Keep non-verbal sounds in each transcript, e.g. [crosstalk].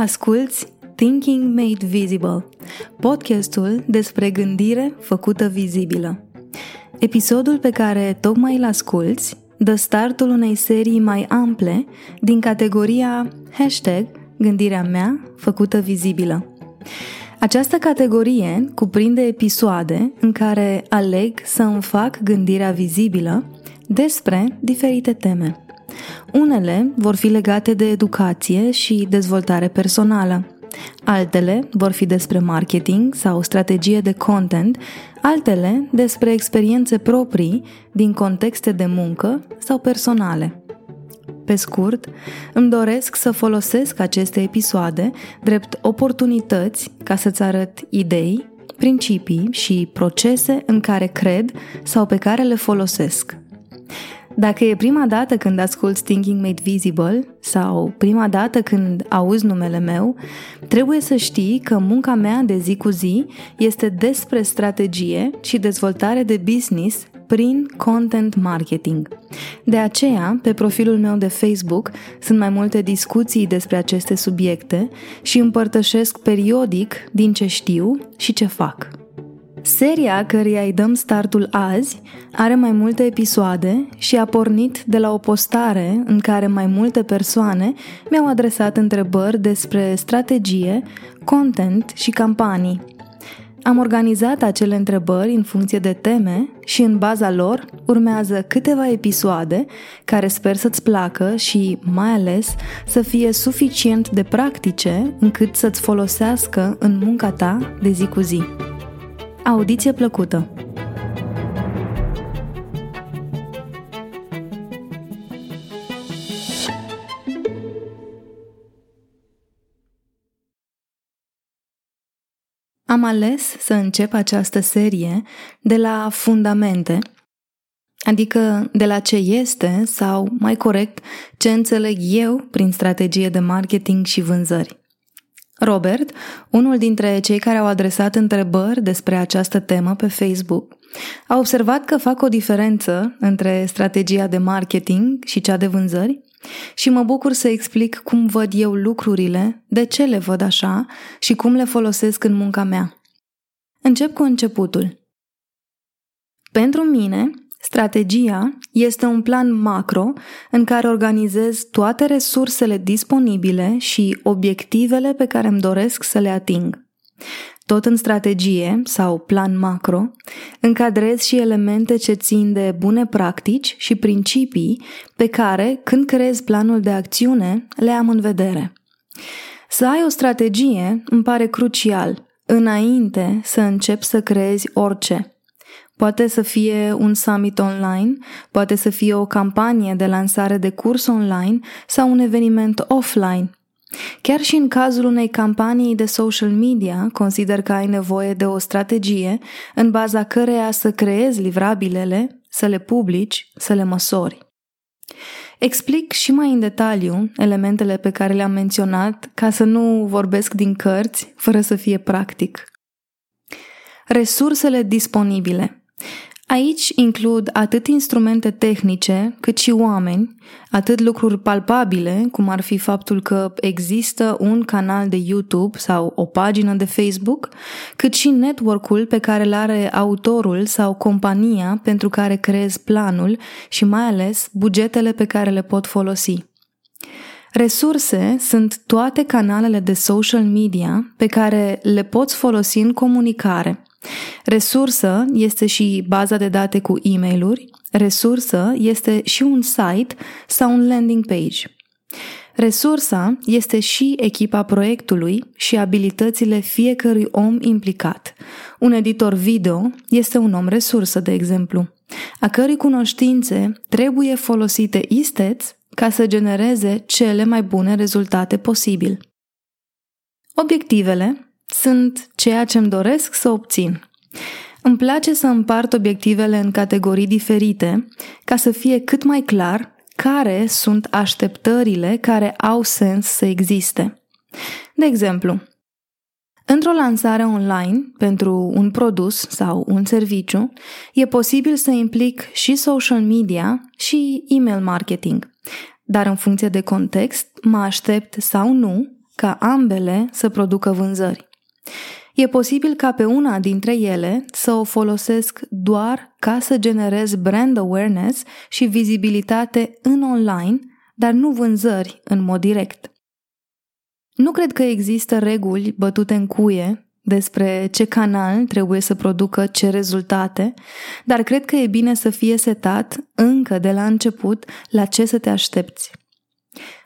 Asculți Thinking Made Visible, podcastul despre gândire făcută vizibilă. Episodul pe care tocmai îl asculți dă startul unei serii mai ample din categoria hashtag gândirea mea făcută vizibilă. Această categorie cuprinde episoade în care aleg să îmi fac gândirea vizibilă despre diferite teme. Unele vor fi legate de educație și dezvoltare personală. Altele vor fi despre marketing sau strategie de content, altele despre experiențe proprii din contexte de muncă sau personale. Pe scurt, îmi doresc să folosesc aceste episoade drept oportunități ca să-ți arăt idei, principii și procese în care cred sau pe care le folosesc. Dacă e prima dată când asculti Thinking Made Visible sau prima dată când auzi numele meu, trebuie să știi că munca mea de zi cu zi este despre strategie și dezvoltare de business prin content marketing. De aceea, pe profilul meu de Facebook sunt mai multe discuții despre aceste subiecte și împărtășesc periodic din ce știu și ce fac. Seria căreia îi dăm startul azi are mai multe episoade și a pornit de la o postare în care mai multe persoane mi-au adresat întrebări despre strategie, content și campanii. Am organizat acele întrebări în funcție de teme și în baza lor urmează câteva episoade care sper să-ți placă și, mai ales, să fie suficient de practice încât să-ți folosească în munca ta de zi cu zi. Audiție plăcută! Am ales să încep această serie de la fundamente, adică de la ce este sau, mai corect, ce înțeleg eu prin strategie de marketing și vânzări. Robert, unul dintre cei care au adresat întrebări despre această temă pe Facebook, a observat că fac o diferență între strategia de marketing și cea de vânzări și mă bucur să explic cum văd eu lucrurile, de ce le văd așa și cum le folosesc în munca mea. Încep cu începutul. Pentru mine, Strategia este un plan macro în care organizez toate resursele disponibile și obiectivele pe care îmi doresc să le ating. Tot în strategie sau plan macro, încadrez și elemente ce țin de bune practici și principii pe care, când creez planul de acțiune, le am în vedere. Să ai o strategie îmi pare crucial, înainte să încep să creezi orice – Poate să fie un summit online, poate să fie o campanie de lansare de curs online sau un eveniment offline. Chiar și în cazul unei campanii de social media, consider că ai nevoie de o strategie în baza căreia să creezi livrabilele, să le publici, să le măsori. Explic și mai în detaliu elementele pe care le-am menționat ca să nu vorbesc din cărți fără să fie practic. Resursele disponibile – Aici includ atât instrumente tehnice, cât și oameni, atât lucruri palpabile, cum ar fi faptul că există un canal de YouTube sau o pagină de Facebook, cât și network-ul pe care îl are autorul sau compania pentru care creezi planul și mai ales bugetele pe care le pot folosi. Resurse sunt toate canalele de social media pe care le poți folosi în comunicare – Resursă este și baza de date cu e mail resursă este și un site sau un landing page. Resursa este și echipa proiectului și abilitățile fiecărui om implicat. Un editor video este un om resursă, de exemplu, a cărui cunoștințe trebuie folosite isteț ca să genereze cele mai bune rezultate posibil. Obiectivele sunt ceea ce îmi doresc să obțin. Îmi place să împart obiectivele în categorii diferite ca să fie cât mai clar care sunt așteptările care au sens să existe. De exemplu, Într-o lansare online pentru un produs sau un serviciu, e posibil să implic și social media și email marketing, dar în funcție de context mă aștept sau nu ca ambele să producă vânzări. E posibil ca pe una dintre ele să o folosesc doar ca să generez brand awareness și vizibilitate în online, dar nu vânzări în mod direct. Nu cred că există reguli bătute în cuie despre ce canal trebuie să producă ce rezultate, dar cred că e bine să fie setat încă de la început la ce să te aștepți.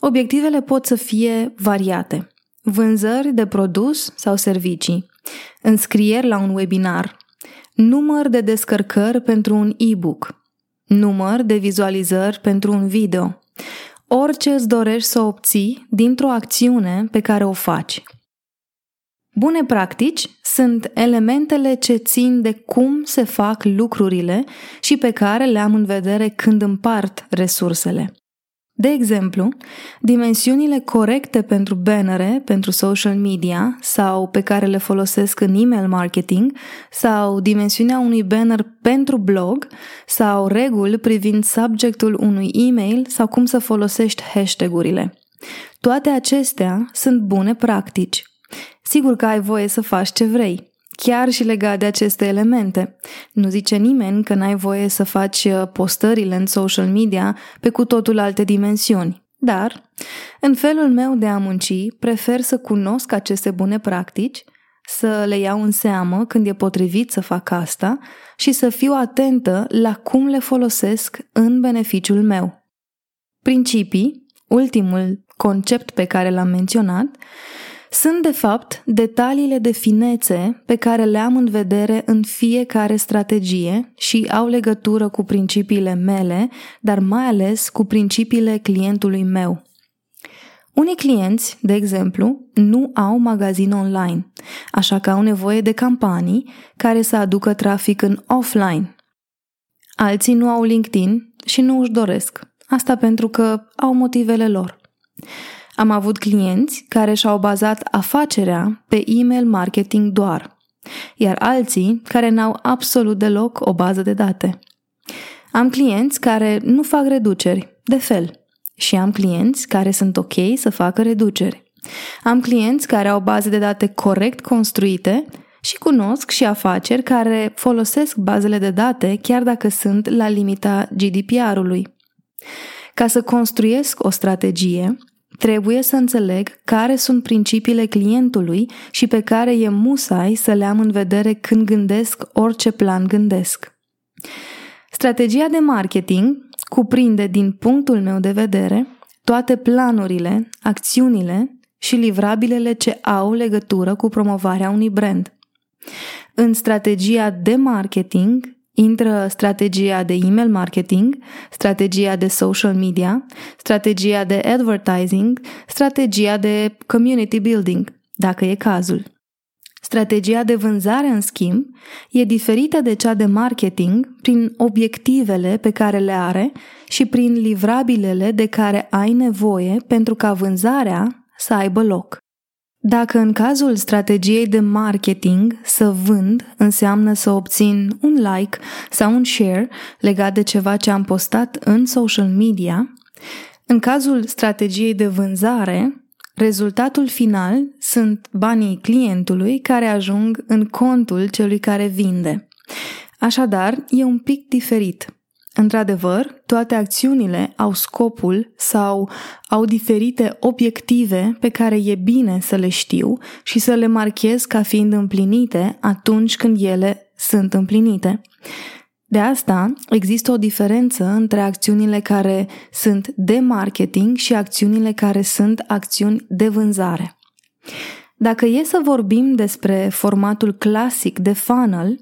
Obiectivele pot să fie variate. Vânzări de produs sau servicii, înscrieri la un webinar, număr de descărcări pentru un e-book, număr de vizualizări pentru un video, orice îți dorești să obții dintr-o acțiune pe care o faci. Bune practici sunt elementele ce țin de cum se fac lucrurile și pe care le am în vedere când împart resursele. De exemplu, dimensiunile corecte pentru bannere, pentru social media sau pe care le folosesc în email marketing sau dimensiunea unui banner pentru blog sau reguli privind subjectul unui email sau cum să folosești hashtag-urile. Toate acestea sunt bune practici. Sigur că ai voie să faci ce vrei, chiar și legat de aceste elemente. Nu zice nimeni că n-ai voie să faci uh, postările în social media pe cu totul alte dimensiuni. Dar, în felul meu de a munci, prefer să cunosc aceste bune practici, să le iau în seamă când e potrivit să fac asta și să fiu atentă la cum le folosesc în beneficiul meu. Principii, ultimul concept pe care l-am menționat, sunt de fapt detaliile de finețe pe care le am în vedere în fiecare strategie și au legătură cu principiile mele, dar mai ales cu principiile clientului meu. Unii clienți, de exemplu, nu au magazin online, așa că au nevoie de campanii care să aducă trafic în offline. Alții nu au LinkedIn și nu își doresc. Asta pentru că au motivele lor. Am avut clienți care și-au bazat afacerea pe email marketing doar, iar alții care n-au absolut deloc o bază de date. Am clienți care nu fac reduceri, de fel, și am clienți care sunt ok să facă reduceri. Am clienți care au baze de date corect construite și cunosc și afaceri care folosesc bazele de date chiar dacă sunt la limita GDPR-ului. Ca să construiesc o strategie, Trebuie să înțeleg care sunt principiile clientului și pe care e musai să le am în vedere când gândesc orice plan gândesc. Strategia de marketing cuprinde, din punctul meu de vedere, toate planurile, acțiunile și livrabilele ce au legătură cu promovarea unui brand. În strategia de marketing intră strategia de email marketing, strategia de social media, strategia de advertising, strategia de community building, dacă e cazul. Strategia de vânzare, în schimb, e diferită de cea de marketing prin obiectivele pe care le are și prin livrabilele de care ai nevoie pentru ca vânzarea să aibă loc. Dacă în cazul strategiei de marketing să vând înseamnă să obțin un like sau un share legat de ceva ce am postat în social media, în cazul strategiei de vânzare, rezultatul final sunt banii clientului care ajung în contul celui care vinde. Așadar, e un pic diferit. Într-adevăr, toate acțiunile au scopul sau au diferite obiective pe care e bine să le știu și să le marchez ca fiind împlinite atunci când ele sunt împlinite. De asta există o diferență între acțiunile care sunt de marketing și acțiunile care sunt acțiuni de vânzare. Dacă e să vorbim despre formatul clasic de funnel,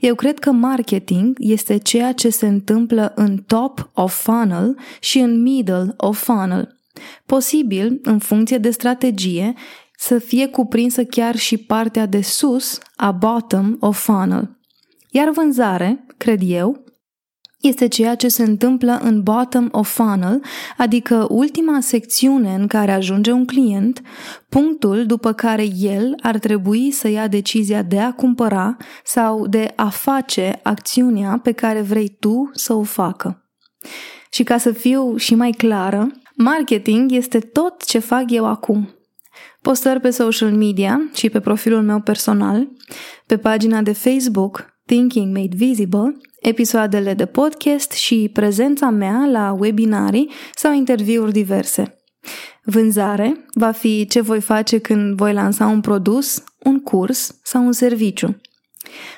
eu cred că marketing este ceea ce se întâmplă în top of funnel și în middle of funnel. Posibil, în funcție de strategie, să fie cuprinsă chiar și partea de sus a bottom of funnel. Iar vânzare, cred eu, este ceea ce se întâmplă în bottom of funnel, adică ultima secțiune în care ajunge un client, punctul după care el ar trebui să ia decizia de a cumpăra sau de a face acțiunea pe care vrei tu să o facă. Și ca să fiu și mai clară, marketing este tot ce fac eu acum. postări pe social media și pe profilul meu personal, pe pagina de Facebook Thinking Made Visible, episoadele de podcast și prezența mea la webinarii sau interviuri diverse. Vânzare va fi ce voi face când voi lansa un produs, un curs sau un serviciu.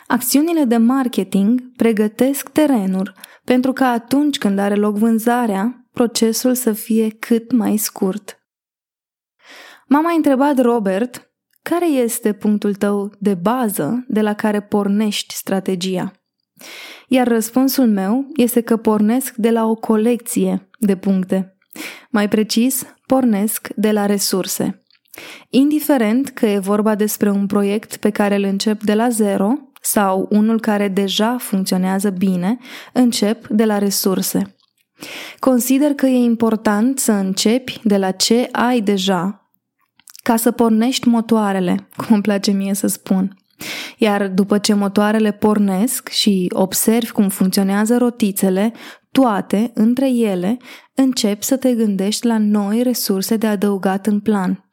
Acțiunile de marketing pregătesc terenul pentru ca atunci când are loc vânzarea, procesul să fie cât mai scurt. M-a mai întrebat Robert, care este punctul tău de bază de la care pornești strategia? Iar răspunsul meu este că pornesc de la o colecție de puncte. Mai precis, pornesc de la resurse. Indiferent că e vorba despre un proiect pe care îl încep de la zero sau unul care deja funcționează bine, încep de la resurse. Consider că e important să începi de la ce ai deja ca să pornești motoarele, cum îmi place mie să spun. Iar după ce motoarele pornesc și observi cum funcționează rotițele, toate, între ele, începi să te gândești la noi resurse de adăugat în plan.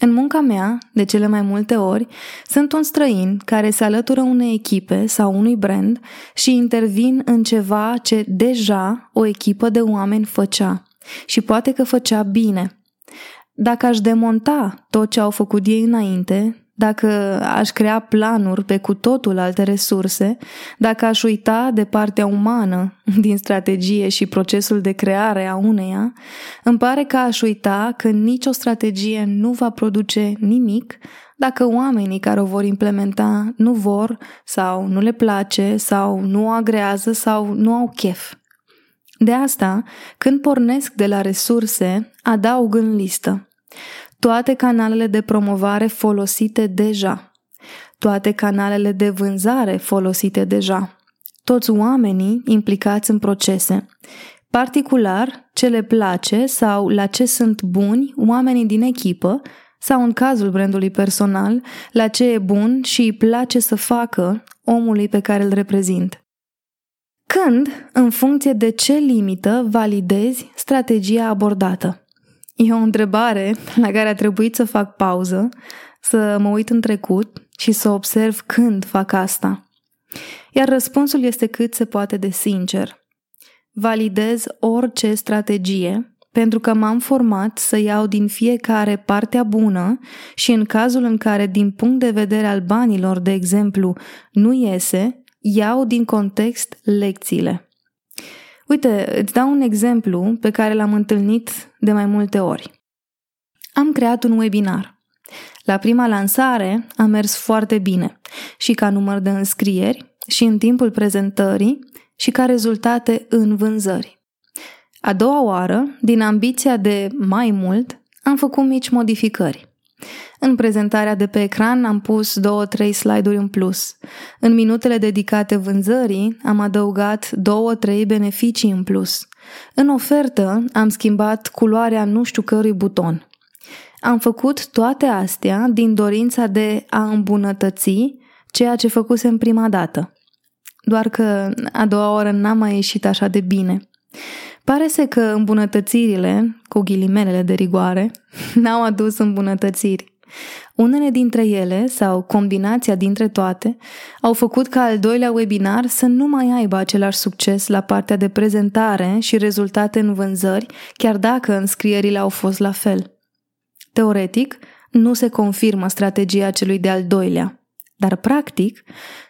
În munca mea, de cele mai multe ori, sunt un străin care se alătură unei echipe sau unui brand și intervin în ceva ce deja o echipă de oameni făcea și poate că făcea bine. Dacă aș demonta tot ce au făcut ei înainte, dacă aș crea planuri pe cu totul alte resurse, dacă aș uita de partea umană [laughs] din strategie și procesul de creare a uneia, îmi pare că aș uita că nicio strategie nu va produce nimic dacă oamenii care o vor implementa nu vor sau nu le place sau nu o agrează sau nu au chef. De asta, când pornesc de la resurse, adaug în listă toate canalele de promovare folosite deja, toate canalele de vânzare folosite deja, toți oamenii implicați în procese, particular ce le place sau la ce sunt buni oamenii din echipă sau în cazul brandului personal, la ce e bun și îi place să facă omului pe care îl reprezint. Când, în funcție de ce limită, validezi strategia abordată. E o întrebare la care a trebuit să fac pauză, să mă uit în trecut și să observ când fac asta. Iar răspunsul este cât se poate de sincer. Validez orice strategie pentru că m-am format să iau din fiecare partea bună și în cazul în care din punct de vedere al banilor, de exemplu, nu iese, iau din context lecțiile. Uite, îți dau un exemplu pe care l-am întâlnit de mai multe ori. Am creat un webinar. La prima lansare a mers foarte bine și ca număr de înscrieri și în timpul prezentării și ca rezultate în vânzări. A doua oară, din ambiția de mai mult, am făcut mici modificări. În prezentarea de pe ecran am pus două-trei slide-uri în plus. În minutele dedicate vânzării am adăugat două-trei beneficii în plus. În ofertă am schimbat culoarea nu știu cărui buton. Am făcut toate astea din dorința de a îmbunătăți ceea ce făcusem prima dată. Doar că a doua oră n-a mai ieșit așa de bine. Pare să că îmbunătățirile, cu ghilimelele de rigoare, [laughs] n-au adus îmbunătățiri. Unele dintre ele, sau combinația dintre toate, au făcut ca al doilea webinar să nu mai aibă același succes la partea de prezentare și rezultate în vânzări, chiar dacă înscrierile au fost la fel. Teoretic, nu se confirmă strategia celui de-al doilea, dar practic,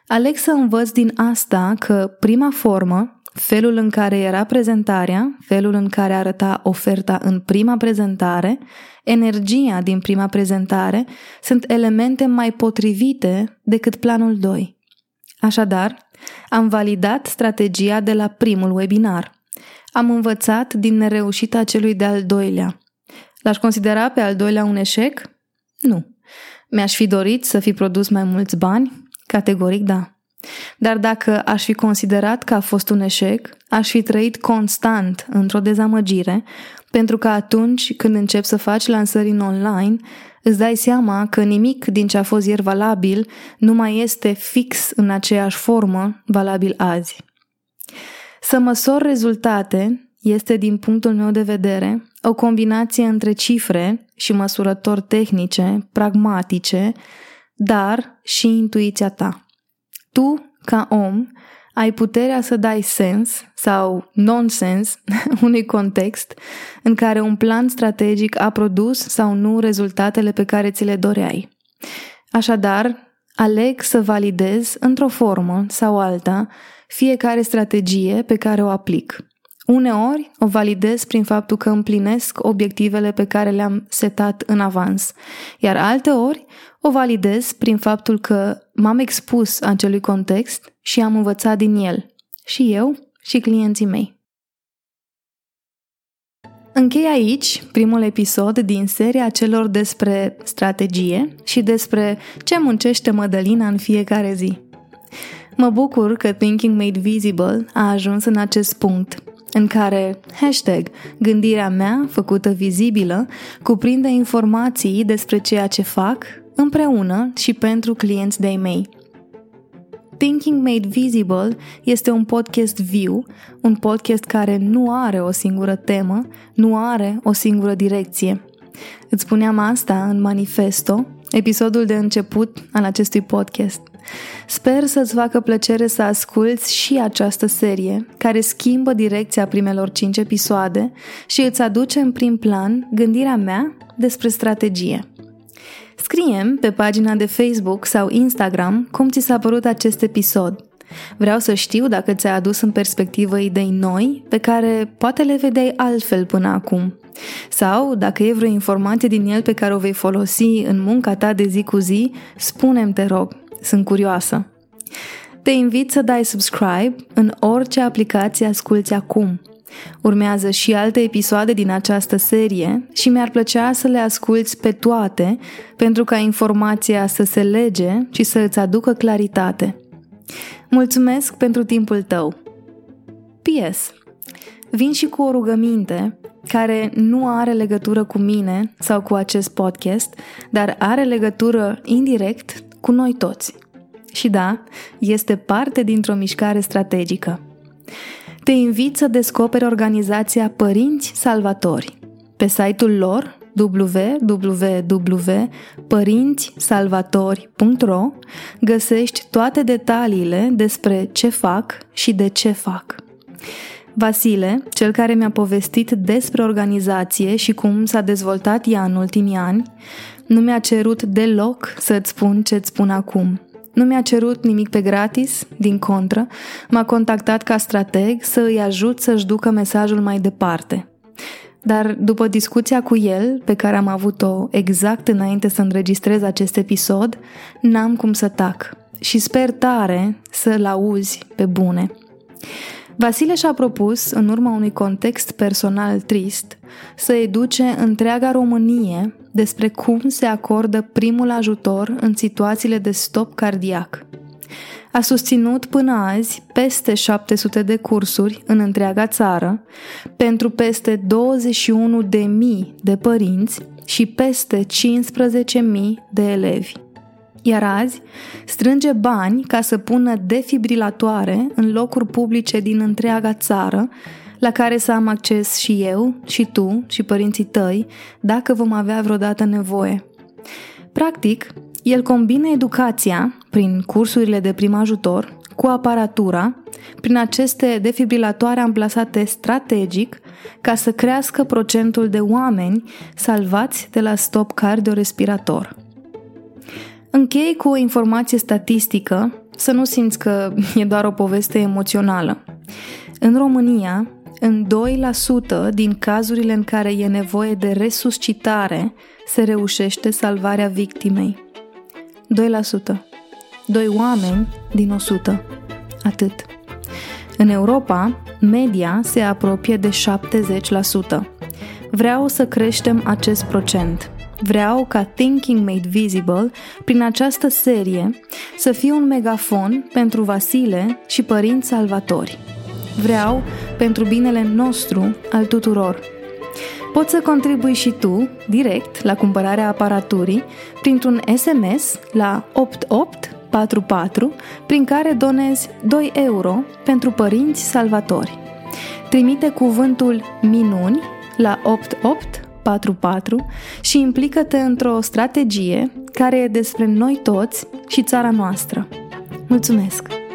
aleg să învăț din asta că prima formă, felul în care era prezentarea, felul în care arăta oferta în prima prezentare, energia din prima prezentare sunt elemente mai potrivite decât planul 2. Așadar, am validat strategia de la primul webinar. Am învățat din nereușita celui de-al doilea. L-aș considera pe al doilea un eșec? Nu. Mi-aș fi dorit să fi produs mai mulți bani? Categoric da. Dar dacă aș fi considerat că a fost un eșec, aș fi trăit constant într-o dezamăgire, pentru că atunci când începi să faci lansări în online, îți dai seama că nimic din ce a fost ieri valabil nu mai este fix în aceeași formă valabil azi. Să măsor rezultate este, din punctul meu de vedere, o combinație între cifre și măsurători tehnice, pragmatice, dar și intuiția ta. Tu, ca om, ai puterea să dai sens sau nonsens [laughs] unui context în care un plan strategic a produs sau nu rezultatele pe care ți le doreai. Așadar, aleg să validez într-o formă sau alta fiecare strategie pe care o aplic. Uneori o validez prin faptul că împlinesc obiectivele pe care le-am setat în avans, iar alteori o validez prin faptul că m-am expus acelui context și am învățat din el, și eu și clienții mei. Închei aici primul episod din seria celor despre strategie și despre ce muncește Mădălina în fiecare zi. Mă bucur că Thinking Made Visible a ajuns în acest punct, în care hashtag gândirea mea făcută vizibilă cuprinde informații despre ceea ce fac împreună și pentru clienți de-ai mei. Thinking Made Visible este un podcast viu, un podcast care nu are o singură temă, nu are o singură direcție. Îți spuneam asta în manifesto, episodul de început al acestui podcast. Sper să-ți facă plăcere să asculți și această serie, care schimbă direcția primelor 5 episoade și îți aduce în prim plan gândirea mea despre strategie. Scriem pe pagina de Facebook sau Instagram cum ți s-a părut acest episod. Vreau să știu dacă ți-a adus în perspectivă idei noi pe care poate le vedeai altfel până acum. Sau, dacă e vreo informație din el pe care o vei folosi în munca ta de zi cu zi, spune-mi, te rog, sunt curioasă. Te invit să dai subscribe în orice aplicație asculți acum – Urmează și alte episoade din această serie și mi-ar plăcea să le asculți pe toate pentru ca informația să se lege și să îți aducă claritate. Mulțumesc pentru timpul tău. P.S. Vin și cu o rugăminte care nu are legătură cu mine sau cu acest podcast, dar are legătură indirect cu noi toți. Și da, este parte dintr-o mișcare strategică te invit să descoperi organizația Părinți Salvatori. Pe site-ul lor www.părințisalvatori.ro găsești toate detaliile despre ce fac și de ce fac. Vasile, cel care mi-a povestit despre organizație și cum s-a dezvoltat ea în ultimii ani, nu mi-a cerut deloc să-ți spun ce-ți spun acum – nu mi-a cerut nimic pe gratis, din contră, m-a contactat ca strateg să îi ajut să-și ducă mesajul mai departe. Dar după discuția cu el, pe care am avut-o exact înainte să înregistrez acest episod, n-am cum să tac și sper tare să-l auzi pe bune. Vasile și-a propus, în urma unui context personal trist, să educe întreaga Românie despre cum se acordă primul ajutor în situațiile de stop cardiac. A susținut până azi peste 700 de cursuri în întreaga țară pentru peste 21.000 de părinți și peste 15.000 de elevi. Iar azi strânge bani ca să pună defibrilatoare în locuri publice din întreaga țară la care să am acces și eu, și tu, și părinții tăi, dacă vom avea vreodată nevoie. Practic, el combină educația, prin cursurile de prim ajutor, cu aparatura, prin aceste defibrilatoare amplasate strategic, ca să crească procentul de oameni salvați de la stop cardiorespirator. Închei cu o informație statistică, să nu simți că [laughs] e doar o poveste emoțională. În România, în 2% din cazurile în care e nevoie de resuscitare, se reușește salvarea victimei. 2%. Doi oameni din 100. Atât. În Europa, media se apropie de 70%. Vreau să creștem acest procent. Vreau ca Thinking Made Visible, prin această serie, să fie un megafon pentru Vasile și părinți salvatori. Vreau pentru binele nostru al tuturor. Poți să contribui și tu, direct, la cumpărarea aparaturii, printr-un SMS la 8844, prin care donezi 2 euro pentru părinți salvatori. Trimite cuvântul minuni la 8844 și implică-te într-o strategie care e despre noi toți și țara noastră. Mulțumesc!